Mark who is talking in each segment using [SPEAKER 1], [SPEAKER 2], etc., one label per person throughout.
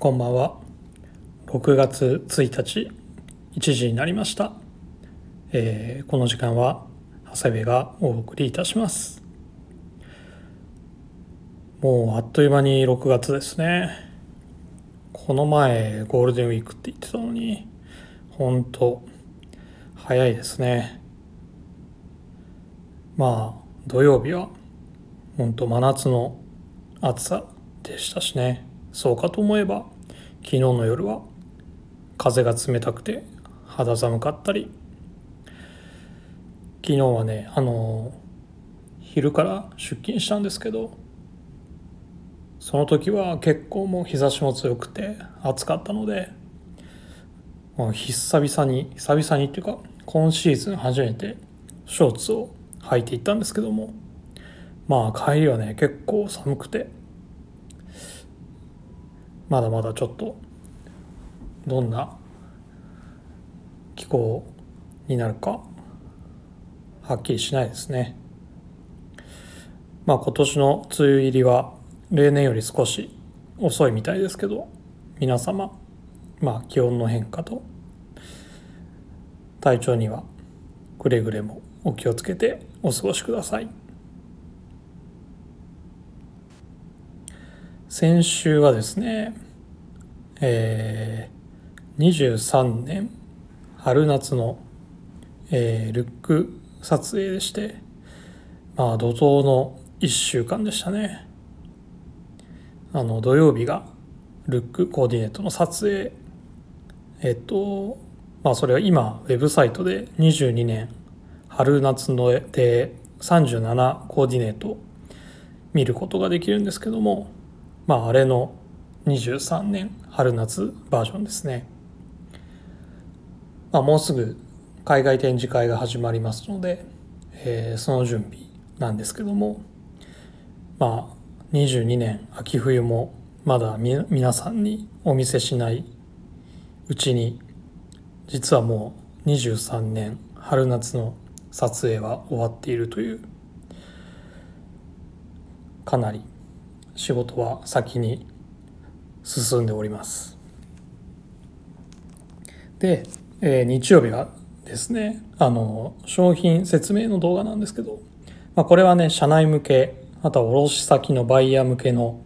[SPEAKER 1] こんばんは。6月1日、1時になりました。えーこの時間は、長谷部がお送りいたします。もうあっという間に6月ですね。この前、ゴールデンウィークって言ってたのに、ほんと、早いですね。まあ、土曜日は、ほんと真夏の暑さでしたしね。そうかと思えば、昨日の夜は風が冷たくて肌寒かったり。昨日はねあの昼から出勤したんですけどその時は結構もう日差しも強くて暑かったのでもう久々に久々にっていうか今シーズン初めてショーツを履いていったんですけどもまあ帰りはね結構寒くてまだまだちょっとどんな気候になるかはっきりしないですね。まあ今年の梅雨入りは例年より少し遅いみたいですけど皆様まあ気温の変化と体調にはくれぐれもお気をつけてお過ごしください。先週はですね、えー、23年春夏の、えールック撮影でしてまあ怒涛の1週間でしたね。あの土曜日がルックコーディネートの撮影。えっとまあそれは今ウェブサイトで22年春夏ので37コーディネート見ることができるんですけどもまああれの23年春夏バージョンですね、まあ、もうすぐ海外展示会が始まりますので、えーその準備なんですけどもまあ22年秋冬もまだみ皆さんにお見せしないうちに実はもう23年春夏の撮影は終わっているというかなり仕事は先に進んでおります。で、えー日曜日はですねあの商品説明の動画なんですけど、まあ、これはね社内向けあとは卸先のバイヤー向けの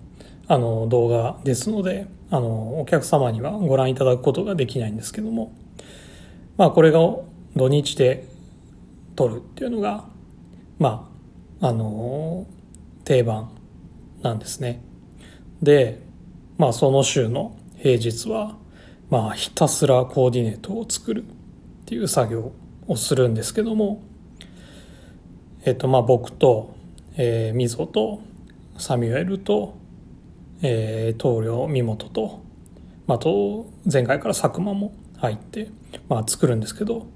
[SPEAKER 1] あの動画ですのであのお客様にはご覧いただくことができないんですけどもまあこれが土日で撮るっていうのがまああの定番なんですね。でまあその週の平日はまあひたすらコーディネートを作るっていう作業をするんですけどもえっとまあ僕と、えー、みぞとサミュエルと、えー、棟梁三本と、ま、あと前回から佐久間も入って、まあ、作るんですけど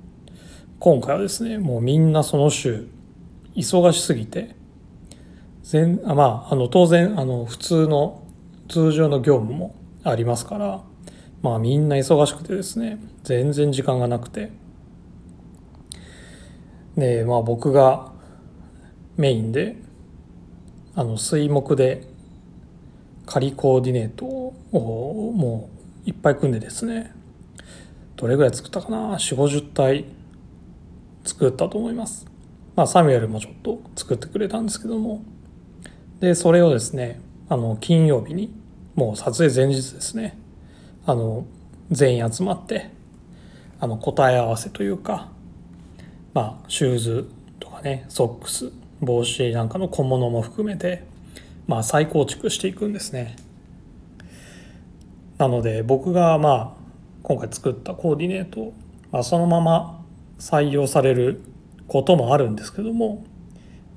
[SPEAKER 1] 今回はですねもうみんなその週忙しすぎて全あまああの当然あの普通の通常の業務もありますからまあみんな忙しくてですね全然時間がなくて。でまあ僕がメインであの水木で仮コーディネートをもういっぱい組んでですねどれぐらい作ったかな4 5 0体作ったと思います。まあサミュエルもちょっと作ってくれたんですけども。でそれをですねあの金曜日にもう撮影前日ですねあの全員集まってあの答え合わせというかまあシューズとかねソックス帽子なんかの小物も含めてまあ再構築していくんですね。なので僕がまあ今回作ったコーディネート、まあ、そのまま採用されることもあるんですけども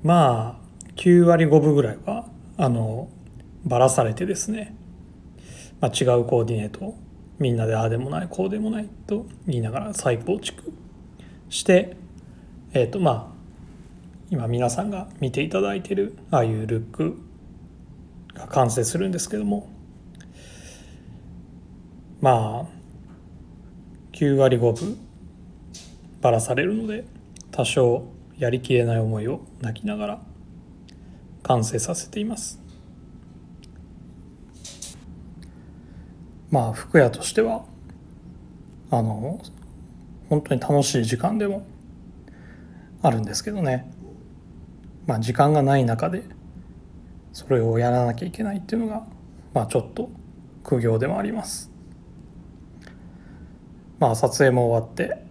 [SPEAKER 1] まあ9割5分ぐらいはあのばらされてですね、まあ、違うコーディネートをみんなでああでもないこうでもないと言いながら再構築してえっ、とまあ今皆さんが見ていただいてるああいうルックが完成するんですけどもまあ9割5分ばらされるので多少やりきれない思いを泣きながら完成させています。まあ服屋としてはあの本当に楽しい時間でもあるんですけどね。まあ時間がない中でそれをやらなきゃいけないっていうのがまあちょっと苦行でもあります。まあ撮影も終わって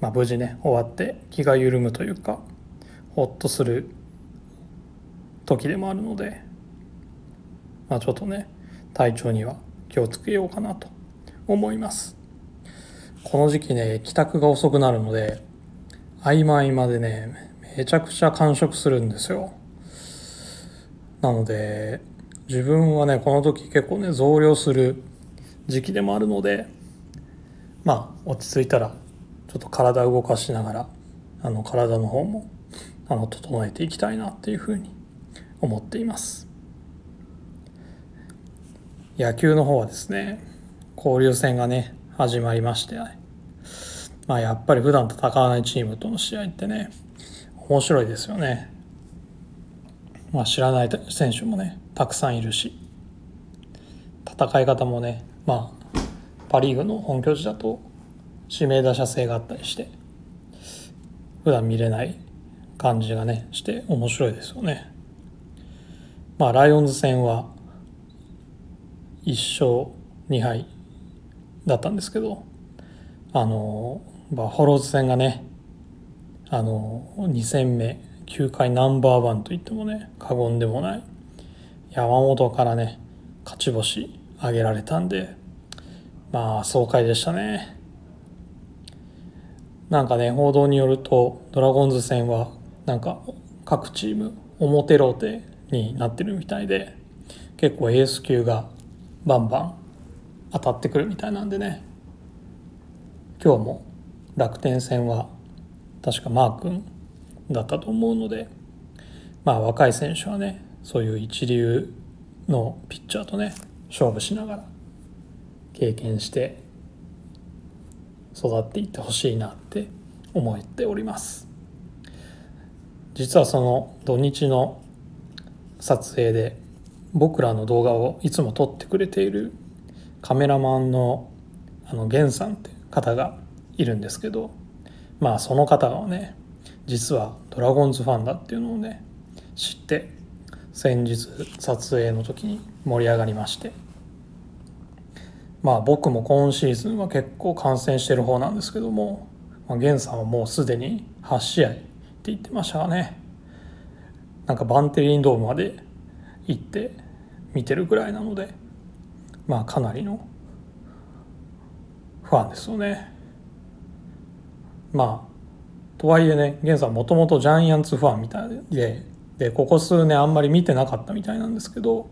[SPEAKER 1] まあ無事ね終わって気が緩むというかほっとする時でもあるのでまあちょっとね体調には気をつけようかなと思います。この時期ね帰宅が遅くなるので合間合間でねめちゃくちゃ完食するんですよ。なので自分はねこの時結構ね増量する時期でもあるのでまあ落ち着いたらちょっと体動かしながらあの体の方もあの整えていきたいなっていうふうに思っています。野球の方はですね交流戦がね始まりまして、まあやっぱり普段戦わないチームとの試合ってね面白いですよね。まあ知らない選手もねたくさんいるし戦い方もねまあパ・リーグの本拠地だと指名打者制があったりして普段見れない感じがねして面白いですよね。まあライオンズ戦は1勝2敗だったんですけどあのバファローズ戦がねあの2戦目球界ナンバーワンと言ってもね過言でもない山本からね勝ち星挙げられたんでまあ爽快でしたね。なんかね報道によるとドラゴンズ戦はなんか各チーム表ローテになってるみたいで結構エース級がバンバン当たってくるみたいなんでね。今日も楽天戦は確かマー君だったと思うのでまあ若い選手はねそういう一流のピッチャーとね勝負しながら経験して育っていってほしいなって思っております。実はその土日の撮影で僕らの動画をいつも撮ってくれているカメラマンのあのゲンさんって方がいるんですけどまあその方がね実はドラゴンズファンだっていうのをね知って先日撮影の時に盛り上がりましてまあ僕も今シーズンは結構感染してる方なんですけども、まあ、ゲンさんはもうすでに8試合って言ってましたがね。なんかバンテリンドームまで行って見てるぐらいなのでまあかなりのファンですよね。まあとはいえねゲンさんもともとジャイアンツファンみたいででここ数年あんまり見てなかったみたいなんですけど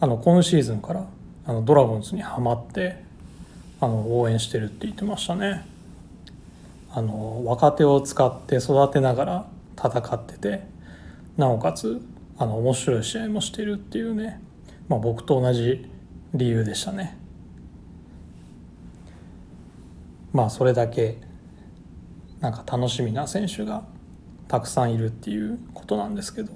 [SPEAKER 1] あの今シーズンからあのドラゴンズにはまってあの応援してるって言ってましたね。あの若手を使って育てながら戦っててなおかつあの面白い試合もしてるっていうね、まあ、僕と同じ理由でしたね。まあそれだけなんか楽しみな選手がたくさんいるっていうことなんですけど、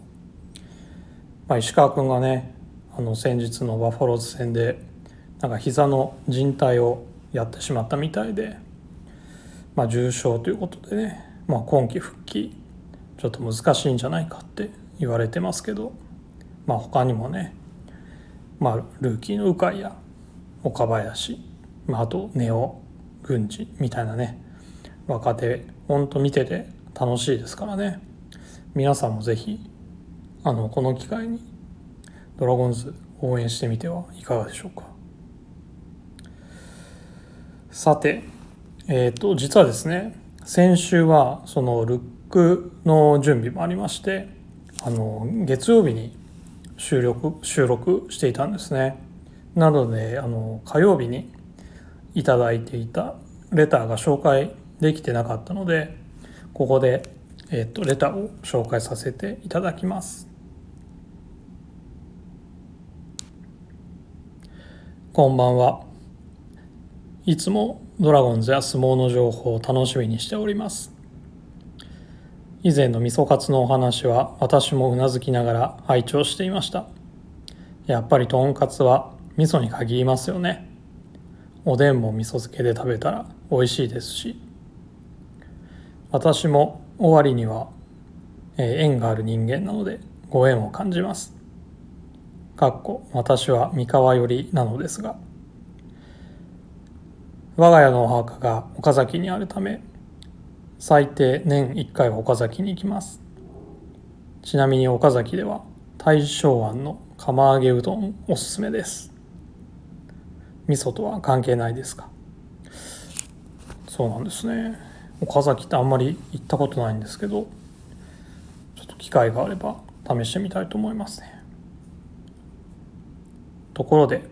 [SPEAKER 1] まあ、石川君がねあの先日のバファローズ戦でなんか膝の靭帯をやってしまったみたいで、まあ、重傷ということでね、まあ、今季復帰ちょっと難しいんじゃないかって言われてますけど、まあ、他にもね、まあ、ルーキーの鵜飼や岡林、まあ、あと根尾郡司みたいなね若手ほんと見てて楽しいですからね。皆さんも是非あのこの機会にドラゴンズ応援してみてはいかがでしょうか。さてえっ、ー、と実はですね先週はそのルックの準備もありましてあの月曜日に収録収録していたんですね。なのであの火曜日にいただいていたレターが紹介できてなかったのでここで、えっとレターを紹介させていただきます。こんばんは。いつもドラゴンズや相撲の情報を楽しみにしております。以前の味噌カツのお話は私もうなずきながら拝聴していました。やっぱりとんかつは味噌に限りますよね。おでんも味噌漬けで食べたら美味しいですし。私も終わりには、えー、縁がある人間なのでご縁を感じます。かっこ私は三河寄りなのですが。我が家のお墓が岡崎にあるため最低年1回岡崎に行きます。ちなみに岡崎では大正庵の釜揚げうどんおすすめです。味噌とは関係ないですか？そうなんですね。岡崎ってあんまり行ったことないんですけどちょっと機会があれば試してみたいと思いますね。ところで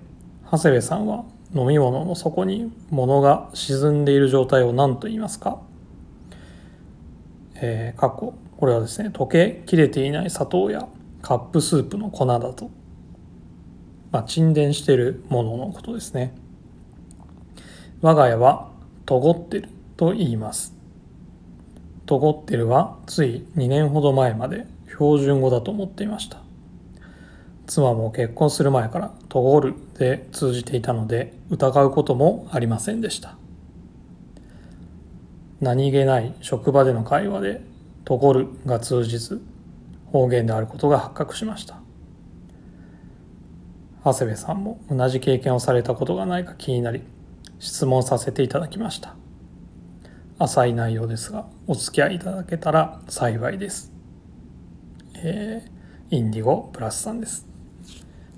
[SPEAKER 1] 長谷部さんは飲み物の底に物が沈んでいる状態を何と言いますか？えー、過去これはですね溶けきれていない砂糖やカップスープの粉だと、まあ、沈殿しているもののことですね。我が家はとごってると言います。とごってるはつい2年ほど前まで標準語だと思っていました。妻も結婚する前から「とごる」で通じていたので疑うこともありませんでした。何気ない職場での会話で「とごる」が通じず方言であることが発覚しました。長谷部さんも同じ経験をされたことがないか気になり質問させていただきました。浅い内容ですがお付き合いいただけたら幸いです。えー、インディゴプラスさんです。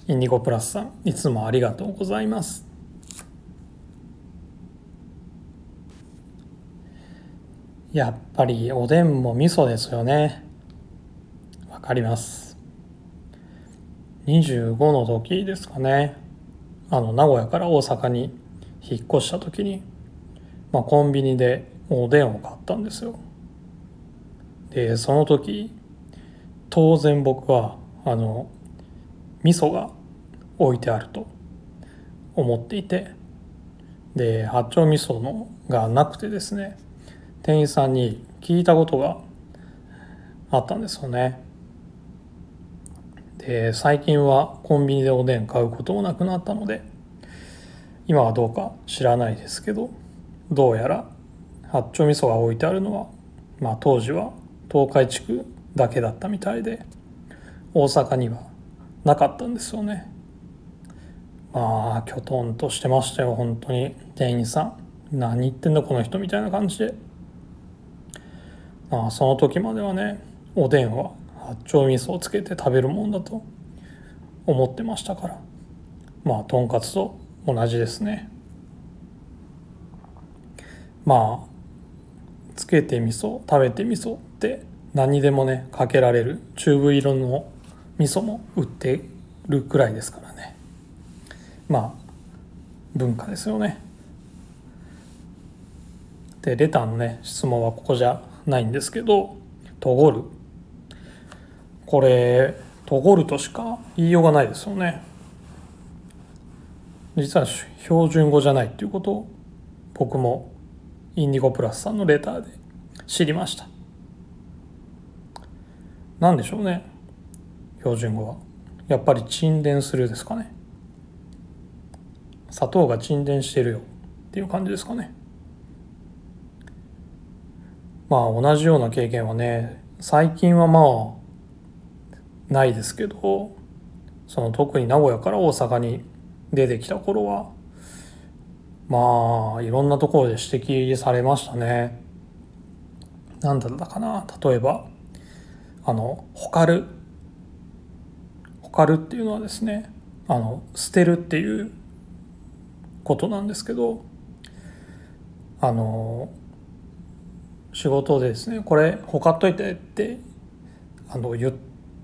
[SPEAKER 1] インディゴプラスさんいつもありがとうございます。やっぱりおでんも味噌ですよね。わかります。25の時ですかね。あの名古屋から大阪に引っ越した時に、まあ、コンビニでおでんを買ったんですよ。でその時当然僕はあの味噌が置いてあると思っていてで八丁味噌のがなくてですね店員さんに聞いたことがあったんですよね。で最近はコンビニでおでん買うこともなくなったので今はどうか知らないですけどどうやら八丁味噌が置いてあるのは、まあ、当時は東海地区だけだったみたいで大阪にはなかったんですよね。まあきょとんとしてましたよ本当に。店員さん。何言ってんだこの人みたいな感じで。まあその時まではねおでんは八丁味噌をつけて食べるもんだと思ってましたから。まあとんかつと同じですね。まあつけて味噌食べて味噌って何にでもねかけられるチューブ色の味噌も売ってるくらいですからね。まあ文化ですよね。でレターのね質問はここじゃないんですけど「とごる」これ「とごる」としか言いようがないですよね。実は標準語じゃないっていうことを僕もインディゴプラスさんのレターで知りました。何でしょうね。標準語は。やっぱり沈殿するですかね。砂糖が沈殿してるよっていう感じですかね。まあ同じような経験はね最近はまあないですけどその特に名古屋から大阪に出てきた頃はまあいろんなところで指摘されましたね。何だったかな。例えばあの「ほかる」「ほかる」っていうのはですねあの捨てるっていうことなんですけどあの仕事でですねこれほかっといてってあの言っ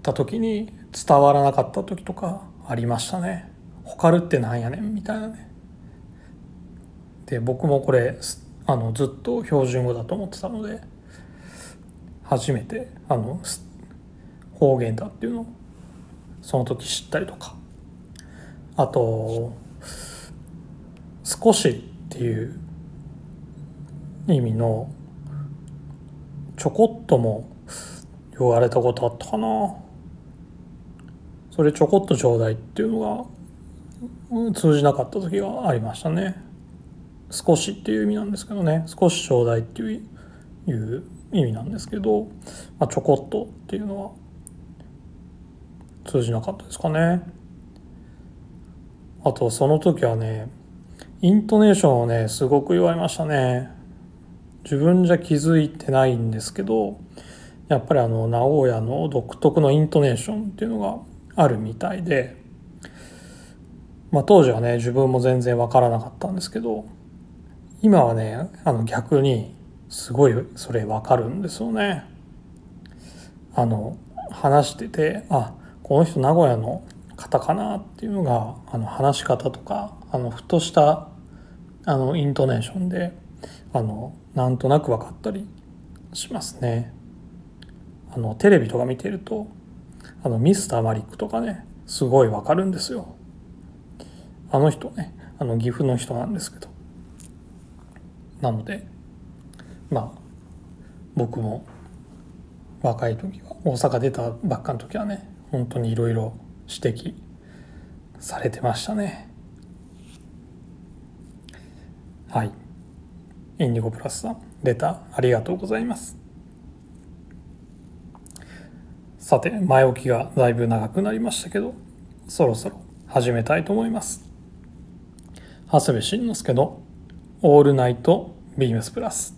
[SPEAKER 1] た時に伝わらなかった時とかありましたね。ほかるってなんやねんみたいなね。で僕もこれあのずっと標準語だと思ってたので初めてあの方言だっていうのをその時知ったりとかあと少しっていう意味のちょこっとも言われたことあったかな。それちょこっとちょうだいっていうのが通じなかった時がありましたね。少しっていう意味なんですけどね。少しちょうだいっていういう意味なんですけど、まあ、ちょこっとっていうのは通じなかったですかね。あとその時はねイントネーションをねすごく言われましたね。自分じゃ気づいてないんですけどやっぱりあの名古屋の独特のイントネーションっていうのがあるみたいで、まあ、当時はね自分も全然わからなかったんですけど今はねあの逆にすごいそれわかるんですよね。あの話しててあこの人名古屋の方かなっていうのがあの話し方とかあのふとしたあのイントネーションであのなんとなく分かったりしますね。あのテレビとか見てるとあのミスターマリックとかねすごい分かるんですよ。あの人ねあの岐阜の人なんですけどなのでまあ僕も若い時は大阪出たばっかの時はね本当にいろいろ指摘されてましたねはいインディゴプラスさんレターありがとうございます。さて前置きがだいぶ長くなりましたけどそろそろ始めたいと思います。長谷部慎之介の「オールナイトビームスプラス」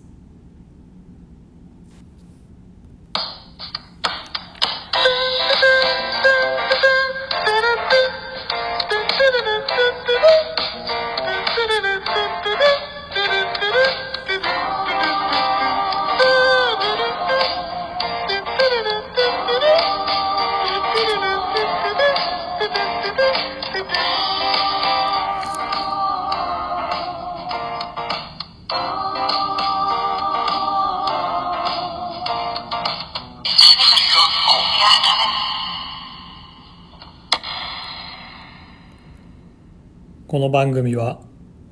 [SPEAKER 1] この番組は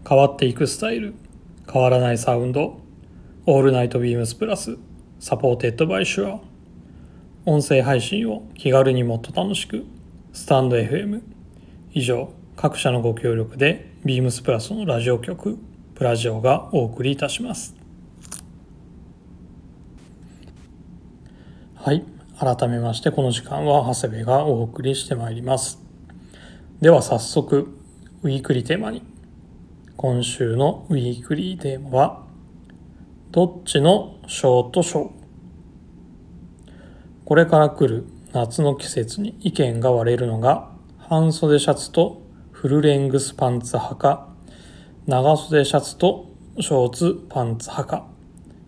[SPEAKER 1] 変わっていくスタイル変わらないサウンドオールナイトビームスプラス supported by シュア音声配信を気軽にもっと楽しくスタンド FM 以上各社のご協力でビームスプラスのラジオ局プラジオがお送りいたします。はい。改めましてこの時間は長谷部がお送りしてまいります。では早速ウィークリーテーマに。今週のウィークリーテーマはどっちのショートショー。これから来る夏の季節に意見が割れるのが半袖シャツとフルレングスパンツ派か長袖シャツとショーツパンツ派か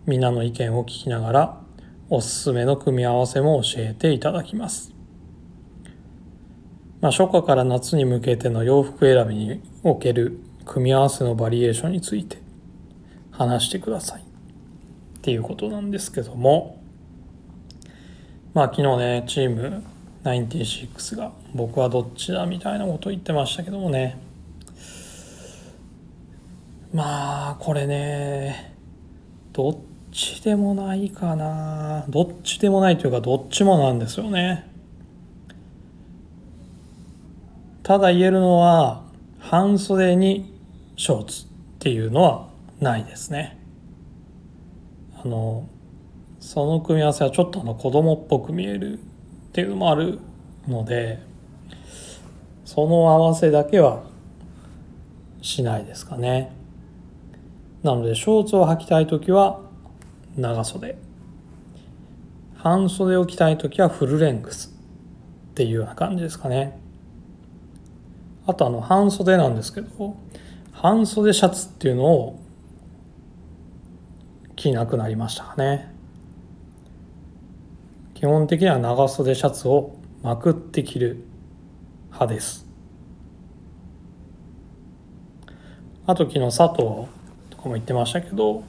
[SPEAKER 1] 皆の意見を聞きながらおすすめの組み合わせも教えていただきます。まあ、初夏から夏に向けての洋服選びにおける組み合わせのバリエーションについて話してください。っていうことなんですけども。まあ昨日ねチーム96が僕はどっちだみたいなこと言ってましたけどもね。まあこれねどっちでもないかな。どっちでもないというかどっちもなんですよね。ただ言えるのは半袖にショーツっていうのはないですね。あのその組み合わせはちょっとあの子供っぽく見えるっていうのもあるのでその合わせだけはしないですかね。なのでショーツを履きたい時は長袖。半袖を着たい時はフルレングスっていうような感じですかね。あとあの半袖なんですけど半袖シャツっていうのを着なくなりましたかね。基本的には長袖シャツをまくって着る派です。あと昨日佐藤とかも言ってましたけど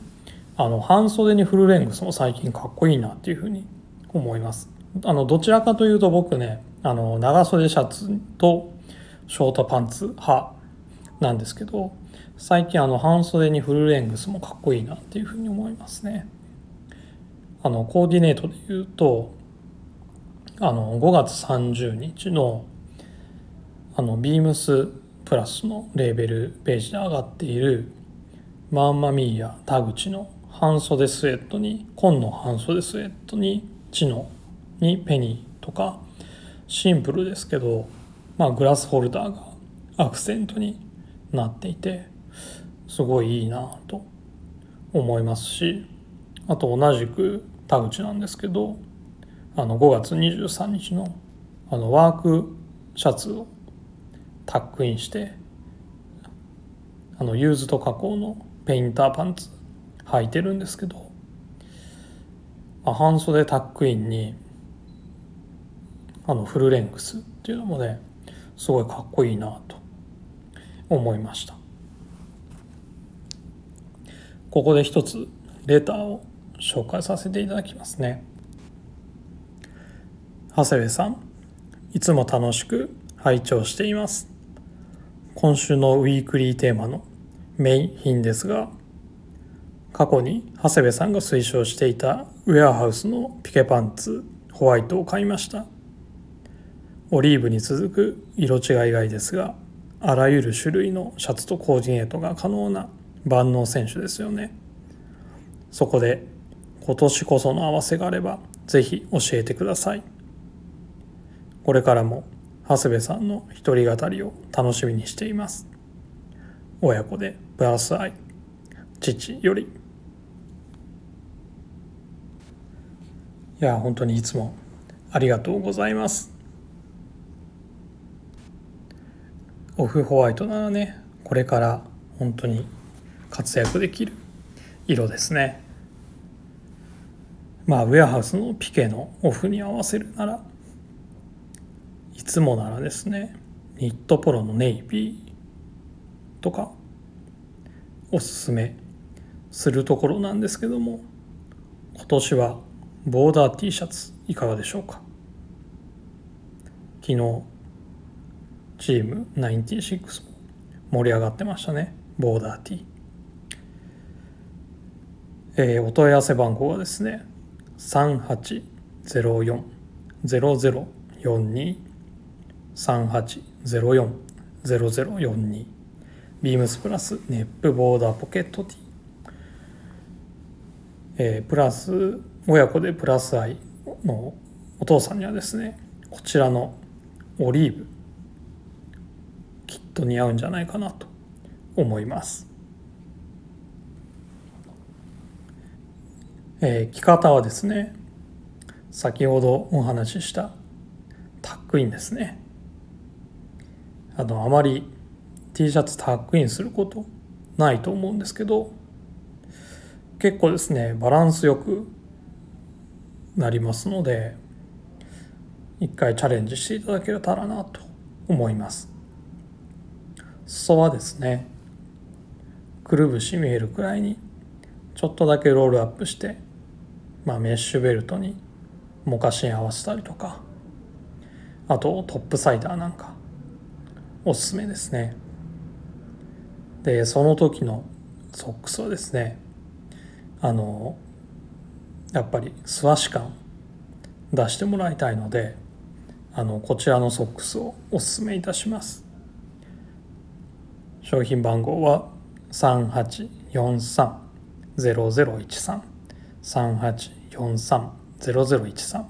[SPEAKER 1] あの半袖にフルレングスも最近かっこいいなっていうふうに思います。あのどちらかというと僕ねあの長袖シャツとショートパンツ派なんですけど最近あの半袖にフルレングスもかっこいいなっていうふうに思いますね。あのコーディネートで言うとあの5月30日のあのビームスプラスのレーベルページで上がっているマンマミーや田口の半袖スウェットに紺の半袖スウェットにチノにペニーとかシンプルですけど、まあ、グラスホルダーがアクセントになっていてすごいいいなと思いますしあと同じく田口なんですけどあの5月23日のあのワークシャツをタックインしてあのユーズド加工のペインターパンツ履いてるんですけど、まあ、半袖タックインにあのフルレングスっていうのもねすごいかっこいいなと思いました。ここで一つレターを紹介させていただきますね。長谷部さんいつも楽しく拝聴しています。今週のウィークリーテーマのメイン品ですが過去に長谷部さんが推奨していたウェアハウスのピケパンツホワイトを買いました。オリーブに続く色違い以外ですがあらゆる種類のシャツとコーディネートが可能な万能選手ですよね。そこで今年こその合わせがあればぜひ教えてください。これからも長谷部さんの一人語りを楽しみにしています。親子でプラス愛父より。いや本当にいつもありがとうございます。オフホワイトならね。これから本当に活躍できる色ですね。まあウェアハウスのピケのオフに合わせるならいつもならですねニットポロのネイビーとかおすすめするところなんですけども今年はボーダー T シャツいかがでしょうか？昨日チーム96も盛り上がってましたね。ボーダー T えー、お問い合わせ番号はですね3804-0042 3804-0042ビームスプラスネップボーダーポケット T、えー、プラス親子でプラス愛のお父さんにはですねこちらのオリーブ。と似合うんじゃないかなと思います。えー、着方はですね先ほどお話ししたタックインですね。あのあまり T シャツタックインすることないと思うんですけど結構ですねバランスよくなりますので一回チャレンジしていただけたらなと思います。裾はですね。くるぶし見えるくらいにちょっとだけロールアップしてまあ、メッシュベルトにモカシン合わせたりとかあとトップサイダーなんかおすすめですね。でその時のソックスはですねあのやっぱり素足感出してもらいたいのであのこちらのソックスをおすすめいたします。商品番号は38430013 3843-0013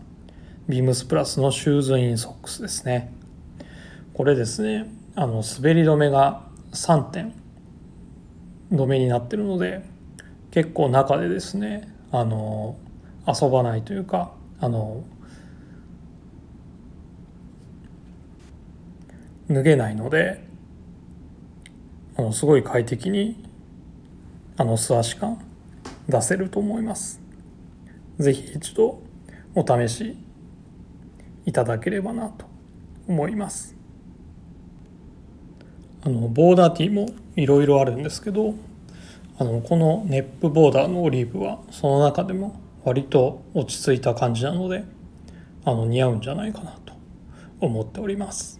[SPEAKER 1] ビームスプラスのシューズインソックスですね。これですねあの滑り止めが3点止めになってるので結構中でですねあの遊ばないというかあの脱げないのであのすごい快適にあの素足感出せると思います。是非一度お試しいただければなと思います。あのボーダーティーもいろいろあるんですけどあのこのネップボーダーのオリーブはその中でも割と落ち着いた感じなのであの似合うんじゃないかなと思っております。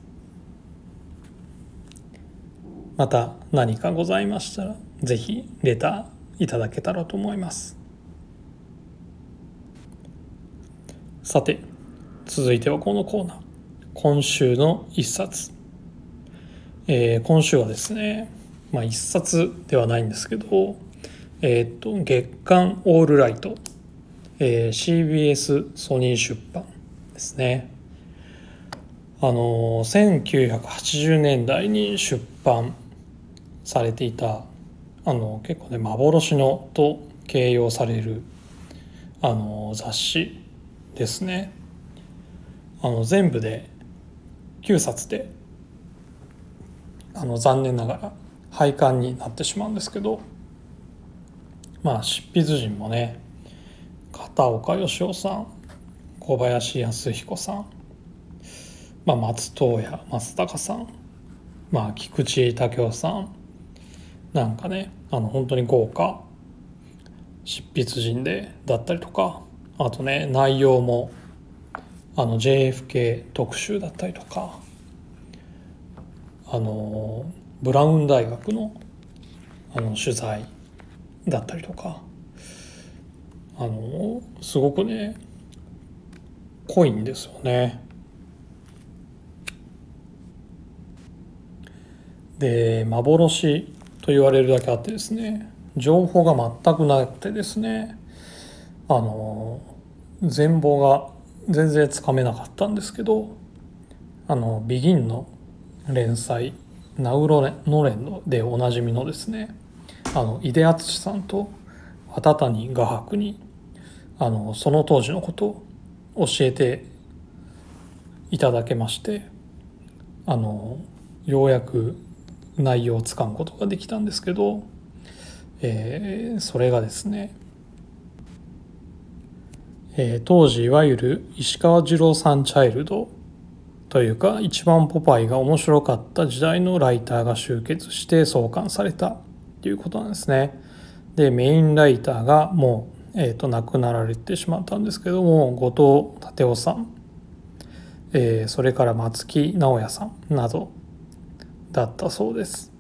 [SPEAKER 1] また何かございましたら是非レターいただけたらと思います。さて続いてはこのコーナー。今週の一冊、えー、今週はですね、まあ、一冊ではないんですけど、えー、っと月刊オールライト、えー、CBS ソニー出版ですね。あの1980年代に出版。されていたあの結構ね幻のと形容されるあの雑誌ですね。あの全部で9冊であの残念ながら廃刊になってしまうんですけどまあ執筆陣もね片岡義雄さん小林康彦さん、まあ、松任谷松坂さん、まあ、菊池武雄さんなんかねあの本当に豪華執筆陣でだったりとかあとね内容もあの JFK 特集だったりとかあのブラウン大学のあの取材だったりとかあのすごくね濃いんですよね。で幻と言われるだけあってですね情報が全くなくてですねあの全貌が全然つかめなかったんですけどあのビギンの連載「ナウロノレン」でおなじみのですねあの井出淳さんと綿谷画伯にあのその当時のことを教えていただけましてあのようやく内容をつかむことができたんですけど、えー、それがですね、えー、当時いわゆる石川次郎さんチャイルドというか一番ポパイが面白かった時代のライターが集結して創刊されたということなんですね。でメインライターがもう、えーと、亡くなられてしまったんですけども後藤立夫さん、えー、それから松木直也さんなどだったそうです。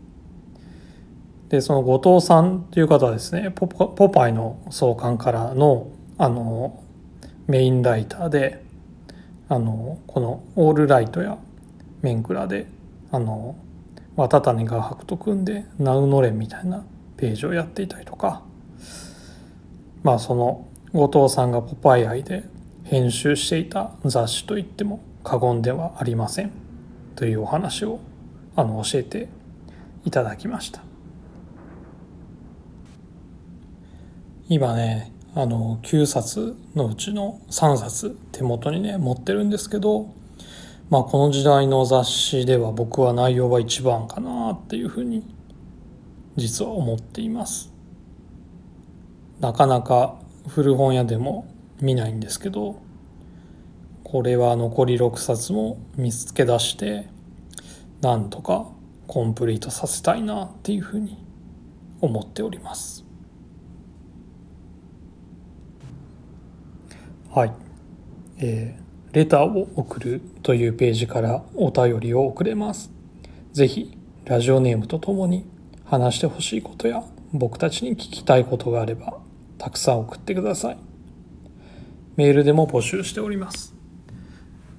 [SPEAKER 1] でその後藤さんという方はですねポパイの創刊からのあのメインライターであのこの「オールライト」や「メンクラで」あの綿谷画伯と組んで「ナウノレン」みたいなページをやっていたりとかまあその後藤さんが「ポパイ愛」で編集していた雑誌といっても過言ではありませんというお話をあの教えていただきました。今ねあの9冊のうちの3冊手元にね持ってるんですけどまあこの時代の雑誌では僕は内容が一番かなっていうふうに実は思っています。なかなか古本屋でも見ないんですけどこれは残り6冊も見つけ出してなんとかコンプリートさせたいなっていうふうに思っております。はい、えー、レターを送るというページからお便りを送れます。ぜひラジオネームとともに話してほしいことや僕たちに聞きたいことがあればたくさん送ってください。メールでも募集しております。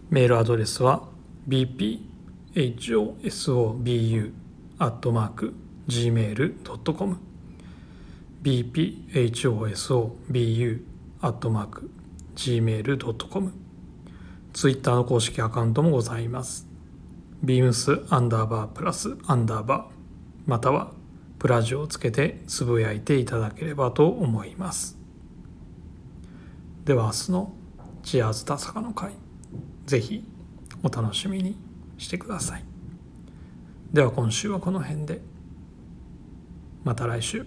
[SPEAKER 1] メールアドレスは bp hosobu.gmail.com bphosobu.gmail.com ツイッターの公式アカウントもございます。beams アンダーバープラスアンダーバーまたはプラジオをつけてつぶやいていただければと思います。では明日のチアーズ田坂の会ぜひお楽しみに。してください。では今週はこの辺で。また来週。